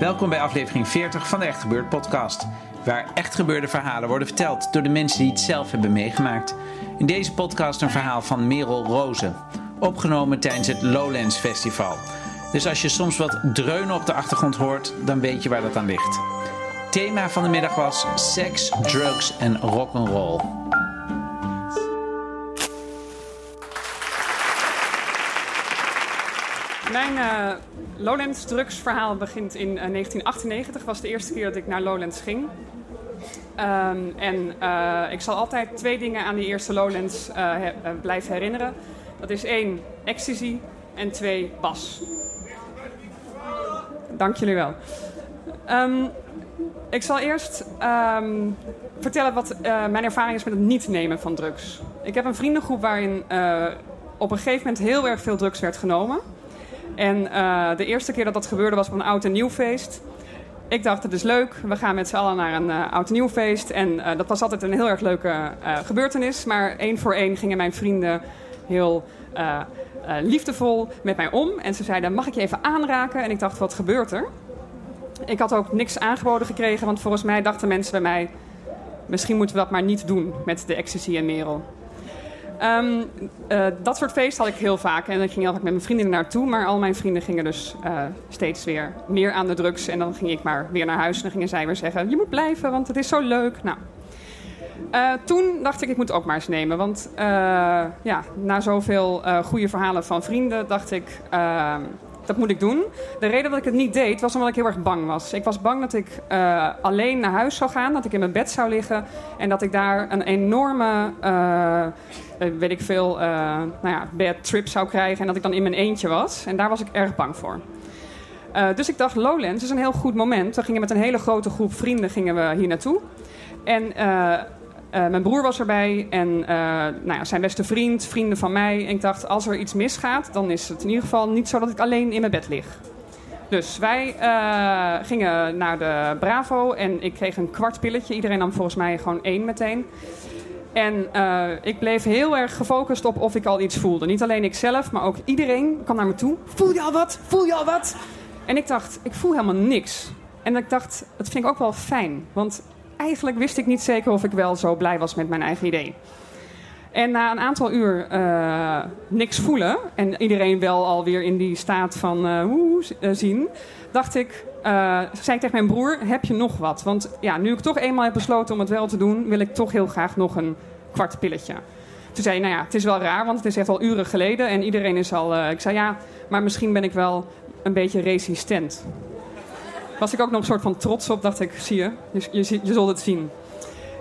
Welkom bij aflevering 40 van de Echt Gebeurd podcast. Waar echt gebeurde verhalen worden verteld door de mensen die het zelf hebben meegemaakt. In deze podcast een verhaal van Merel Rozen. Opgenomen tijdens het Lowlands Festival. Dus als je soms wat dreunen op de achtergrond hoort, dan weet je waar dat aan ligt. Thema van de middag was seks, drugs en rock'n'roll. Mijn eh, Lowlands drugsverhaal begint in eh, 1998. was de eerste keer dat ik naar Lowlands ging. Ehm, en eh, ik zal altijd twee dingen aan die eerste Lowlands eh, eh, blijven herinneren. Dat is één, ecstasy en twee, bas. Dank jullie wel. Ehm, ik zal eerst ehm, vertellen wat eh, mijn ervaring is met het niet nemen van drugs. Ik heb een vriendengroep waarin eh, op een gegeven moment heel erg veel drugs werd genomen. En eh, de eerste keer dat dat gebeurde was op een oud en nieuw feest. Ik dacht, het is leuk. We gaan met z'n allen naar een eh, oud en nieuw feest. En eh, dat was altijd een heel erg leuke gebeurtenis. Maar één voor één gingen mijn vrienden heel liefdevol met mij om. En ze zeiden, mag ik je even aanraken? En ik dacht, wat gebeurt er? Ik had ook niks aangeboden gekregen. Want volgens mij dachten mensen bij mij... misschien moeten we dat maar niet doen met de ecstasy en Merel. Ehm, eh, dat soort feesten had ik heel vaak. En ik ging altijd met mijn vriendinnen naartoe. Maar al mijn vrienden gingen dus eh, steeds weer meer aan de drugs. En dan ging ik maar weer naar huis. En dan gingen zij weer zeggen: Je moet blijven, want het is zo leuk. Nou. eh, toen dacht ik, ik moet ook maar eens nemen. Want ja, na zoveel goede verhalen van vrienden dacht ik, eh, dat moet ik doen. De reden dat ik het niet deed, was omdat ik heel erg bang was. Ik was bang dat ik eh, alleen naar huis zou gaan, dat ik in mijn bed zou liggen... en dat ik daar een enorme, eh, eh, weet ik veel, eh, nou ja, bad trip zou krijgen... en dat ik dan in mijn eentje was. En daar was ik erg bang voor. Dus ik dacht, Lowlands is een heel goed moment. We gingen met een hele grote groep vrienden gingen we hier naartoe. En eh, mijn broer was erbij en eh, nou ja, zijn beste vriend, vrienden van mij. En ik dacht, als er iets misgaat, dan is het in ieder geval niet zo dat ik alleen in mijn bed lig. Dus wij eh, gingen naar de Bravo en ik kreeg een kwart pilletje. Iedereen nam volgens mij gewoon één meteen. En ik bleef heel erg gefocust op of ik al iets voelde. Niet alleen ik zelf, maar ook iedereen kwam naar me toe. Voel je al wat? Voel je al wat? En ik dacht, ik voel helemaal niks. En ik dacht, dat vind ik ook wel fijn. Want eigenlijk wist ik niet zeker of ik wel zo blij was met mijn eigen idee. En na een aantal uur eh, niks voelen en iedereen wel alweer in die staat van eh, woe, eh, zien, dacht ik, zei ik tegen mijn broer, heb je nog wat? Want ja, nu ik toch eenmaal heb besloten om het wel te doen, wil ik toch heel graag nog een kwart pilletje. Toen zei hij, nou ja, het is wel raar, want het is echt al uren geleden en iedereen is al... ik zei, ja, maar misschien ben ik wel een beetje resistent. Was ik ook nog een soort van trots op, dacht ik, zie je, je, je, je zult het zien.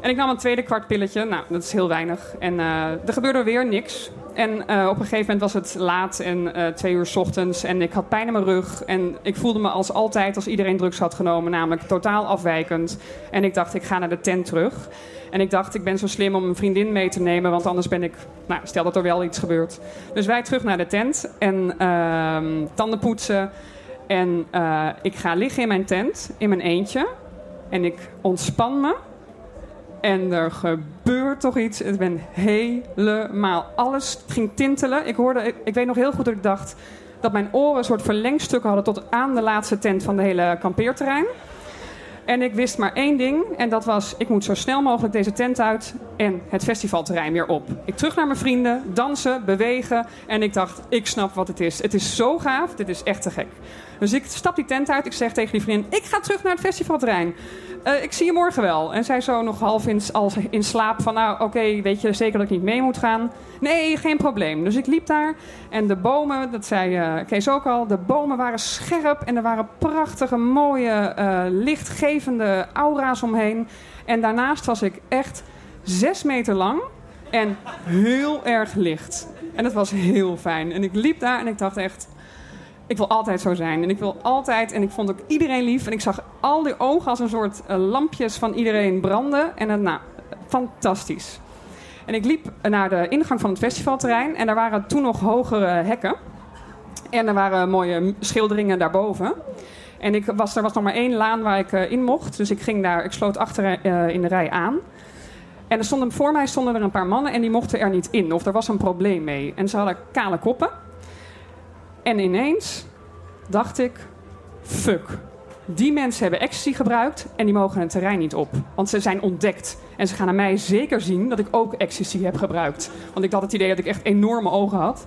En ik nam een tweede kwart pilletje. Nou, dat is heel weinig. En eh, er gebeurde weer niks. En eh, op een gegeven moment was het laat en eh, twee uur 's ochtends. En ik had pijn in mijn rug. En ik voelde me als altijd, als iedereen drugs had genomen, namelijk totaal afwijkend. En ik dacht, ik ga naar de tent terug. En ik dacht, ik ben zo slim om een vriendin mee te nemen, want anders ben ik, nou, stel dat er wel iets gebeurt. Dus wij terug naar de tent en ehm, tanden poetsen. En eh, ik ga liggen in mijn tent, in mijn eentje. En ik ontspan me. En er gebeurt toch iets. Ik ben helemaal... Alles ging tintelen. Ik, hoorde, ik, ik weet nog heel goed dat ik dacht... dat mijn oren een soort verlengstukken hadden... tot aan de laatste tent van de hele kampeerterrein. En ik wist maar één ding. En dat was, ik moet zo snel mogelijk deze tent uit. En het festivalterrein weer op. Ik terug naar mijn vrienden, dansen, bewegen. En ik dacht, ik snap wat het is. Het is zo gaaf, dit is echt te gek. Dus ik stap die tent uit. Ik zeg tegen die vriendin, ik ga terug naar het festivalterrein. Eh, ik zie je morgen wel. En zij zo nog half in, als in slaap van... nou, oké, weet je zeker dat ik niet mee moet gaan? Nee, geen probleem. Dus ik liep daar. En de bomen, dat zei eh, Kees ook al... de bomen waren scherp en er waren prachtige, mooie, eh, lichtgevende aura's omheen. En daarnaast was ik echt zes meter lang en heel erg licht. En dat was heel fijn. En ik liep daar en ik dacht echt... Ik wil altijd zo zijn. En ik wil altijd... En ik vond ook iedereen lief. En ik zag al die ogen als een soort eh, lampjes van iedereen branden. En het, nou, fantastisch. En ik liep naar de ingang van het festivalterrein. En daar waren toen nog hogere hekken. En er waren mooie schilderingen daarboven. En ik was, er was nog maar één laan waar ik eh, in mocht. Dus ik ging daar, ik sloot achter eh, in de rij aan. En er stonden, voor mij stonden er een paar mannen en die mochten er niet in. Of er was een probleem mee. En ze hadden kale koppen. En ineens dacht ik, fuck. Die mensen hebben ecstasy gebruikt en die mogen het terrein niet op. Want ze zijn ontdekt. En ze gaan aan mij zeker zien dat ik ook ecstasy heb gebruikt. Want ik had het idee dat ik echt enorme ogen had.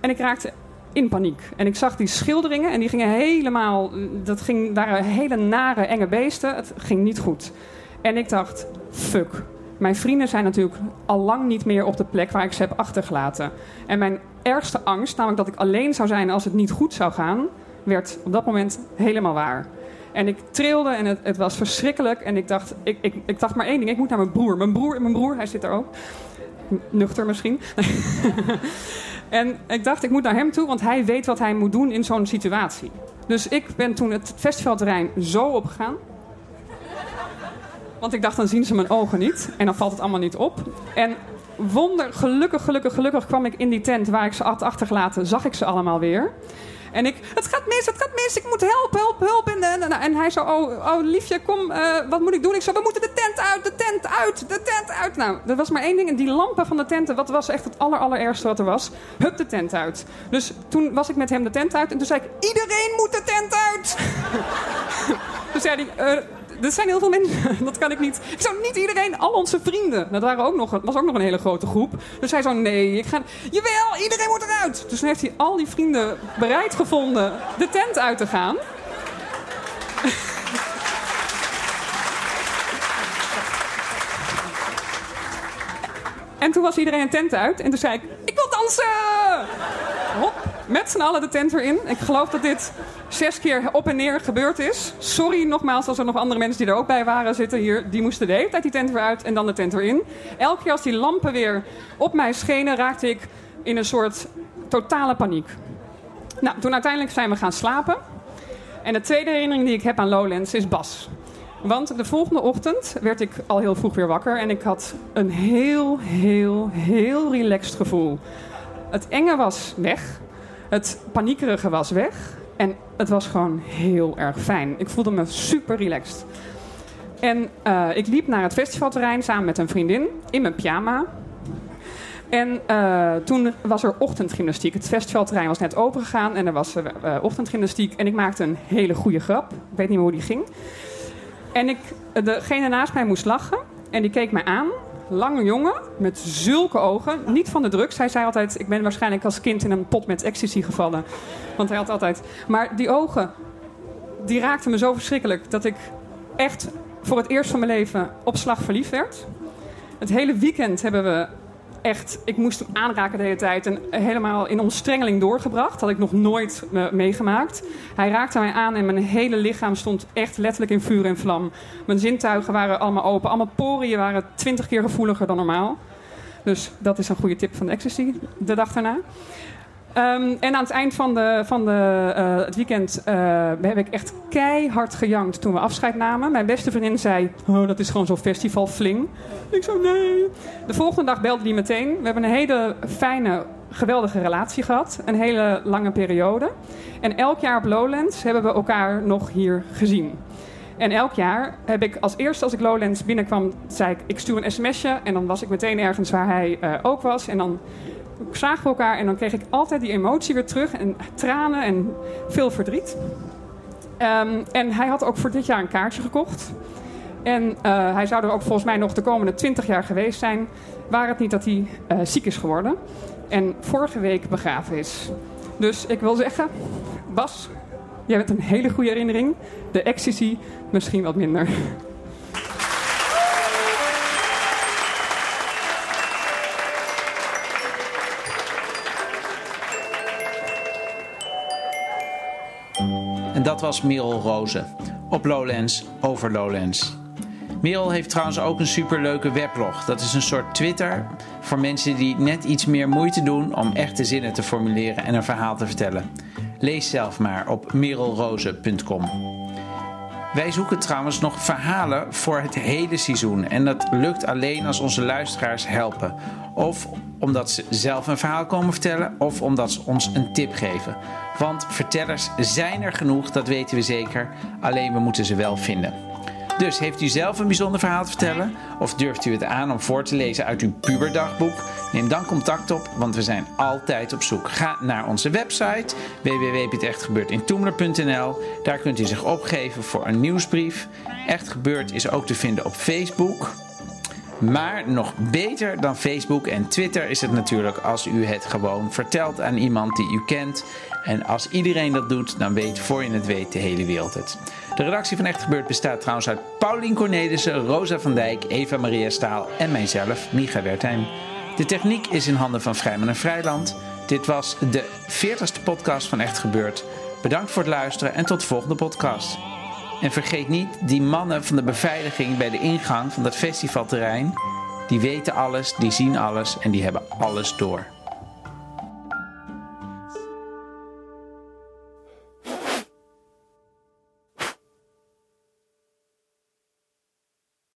En ik raakte in paniek. En ik zag die schilderingen en die gingen helemaal... Dat ging, waren hele nare, enge beesten. Het ging niet goed. En ik dacht, fuck. Mijn vrienden zijn natuurlijk al lang niet meer op de plek waar ik ze heb achtergelaten. En mijn ergste angst, namelijk dat ik alleen zou zijn als het niet goed zou gaan, werd op dat moment helemaal waar. En ik trilde en het, het was verschrikkelijk. En ik dacht, ik, ik, ik dacht maar één ding: ik moet naar mijn broer. Mijn broer, mijn broer, hij zit er ook. Nuchter misschien. en ik dacht, ik moet naar hem toe, want hij weet wat hij moet doen in zo'n situatie. Dus ik ben toen het festivalterrein zo opgegaan. Want ik dacht, dan zien ze mijn ogen niet. En dan valt het allemaal niet op. En wonder, gelukkig, gelukkig, gelukkig kwam ik in die tent waar ik ze had achtergelaten. Zag ik ze allemaal weer. En ik, het gaat mis, het gaat mis, ik moet helpen, help, help. En, en, en, en hij zo, oh, oh liefje, kom, uh, wat moet ik doen? Ik zo, we moeten de tent uit, de tent uit, de tent uit. Nou, er was maar één ding. En die lampen van de tenten, wat was echt het aller, allerergste wat er was? Hup, de tent uit. Dus toen was ik met hem de tent uit. En toen zei ik, iedereen moet de tent uit. dus zei hij, uh, er zijn heel veel mensen. Dat kan ik niet. Ik zou niet iedereen, al onze vrienden. Dat waren ook nog, was ook nog een hele grote groep. Dus hij zo, nee, ik ga. Jawel, iedereen moet eruit. Dus toen heeft hij al die vrienden bereid gevonden de tent uit te gaan. En toen was iedereen een tent uit. En toen zei ik, ik wil dansen! Hop, met z'n allen de tent erin. Ik geloof dat dit zes keer op en neer gebeurd is. Sorry nogmaals als er nog andere mensen die er ook bij waren zitten hier. Die moesten de hele tijd die tent weer uit en dan de tent erin. Elke keer als die lampen weer op mij schenen, raakte ik in een soort totale paniek. Nou, toen uiteindelijk zijn we gaan slapen. En de tweede herinnering die ik heb aan Lowlands is Bas. Want de volgende ochtend werd ik al heel vroeg weer wakker en ik had een heel, heel, heel relaxed gevoel. Het enge was weg, het paniekerige was weg en het was gewoon heel erg fijn. Ik voelde me super relaxed. En uh, ik liep naar het festivalterrein samen met een vriendin in mijn pyjama. En uh, toen was er ochtendgymnastiek. Het festivalterrein was net opengegaan en er was uh, ochtendgymnastiek. En ik maakte een hele goede grap. Ik weet niet meer hoe die ging. En ik, degene naast mij moest lachen. En die keek mij aan. Lange jongen met zulke ogen. Niet van de drugs. Hij zei altijd: Ik ben waarschijnlijk als kind in een pot met ecstasy gevallen. Want hij had altijd. Maar die ogen, die raakten me zo verschrikkelijk dat ik echt voor het eerst van mijn leven op slag verliefd werd. Het hele weekend hebben we echt, ik moest hem aanraken de hele tijd en helemaal in omstrengeling doorgebracht. Had ik nog nooit uh, meegemaakt. Hij raakte mij aan en mijn hele lichaam stond echt letterlijk in vuur en vlam. Mijn zintuigen waren allemaal open. Allemaal poriën waren twintig keer gevoeliger dan normaal. Dus dat is een goede tip van de ecstasy de dag daarna. Um, en aan het eind van, de, van de, uh, het weekend uh, heb ik echt keihard gejankt toen we afscheid namen. Mijn beste vriendin zei, oh, dat is gewoon zo'n festivalfling. Ik zo, nee. De volgende dag belde hij meteen. We hebben een hele fijne, geweldige relatie gehad. Een hele lange periode. En elk jaar op Lowlands hebben we elkaar nog hier gezien. En elk jaar heb ik als eerste als ik Lowlands binnenkwam, zei ik, ik stuur een sms'je. En dan was ik meteen ergens waar hij uh, ook was. En dan zagen we elkaar en dan kreeg ik altijd die emotie weer terug. En tranen en veel verdriet. Um, en hij had ook voor dit jaar een kaartje gekocht. En eh, hij zou er ook volgens mij nog de komende 20 jaar geweest zijn, waar het niet dat hij eh, ziek is geworden en vorige week begraven is. Dus ik wil zeggen, Bas, jij hebt een hele goede herinnering. De ecstasy misschien wat minder. dat was Merel Rozen. Op Lowlands, over Lowlands. Merel heeft trouwens ook een superleuke weblog. Dat is een soort Twitter voor mensen die net iets meer moeite doen om echte zinnen te formuleren en een verhaal te vertellen. Lees zelf maar op merelrozen.com. Wij zoeken trouwens nog verhalen voor het hele seizoen. En dat lukt alleen als onze luisteraars helpen. Of omdat ze zelf een verhaal komen vertellen, of omdat ze ons een tip geven. Want vertellers zijn er genoeg, dat weten we zeker. Alleen we moeten ze wel vinden. Dus heeft u zelf een bijzonder verhaal te vertellen? Of durft u het aan om voor te lezen uit uw puberdagboek? Neem dan contact op, want we zijn altijd op zoek. Ga naar onze website www.echtgebeurtintoemler.nl. Daar kunt u zich opgeven voor een nieuwsbrief. Echt Gebeurd is ook te vinden op Facebook. Maar nog beter dan Facebook en Twitter is het natuurlijk als u het gewoon vertelt aan iemand die u kent. En als iedereen dat doet, dan weet voor je het weet de hele wereld het. De redactie van Echt Gebeurd bestaat trouwens uit Paulien Cornelissen, Rosa van Dijk, Eva Maria Staal en mijzelf, Micha Wertheim. De techniek is in handen van Vrijman en Vrijland. Dit was de 40ste podcast van Echt Gebeurd. Bedankt voor het luisteren en tot de volgende podcast. En vergeet niet, die mannen van de beveiliging bij de ingang van dat festivalterrein, die weten alles, die zien alles en die hebben alles door.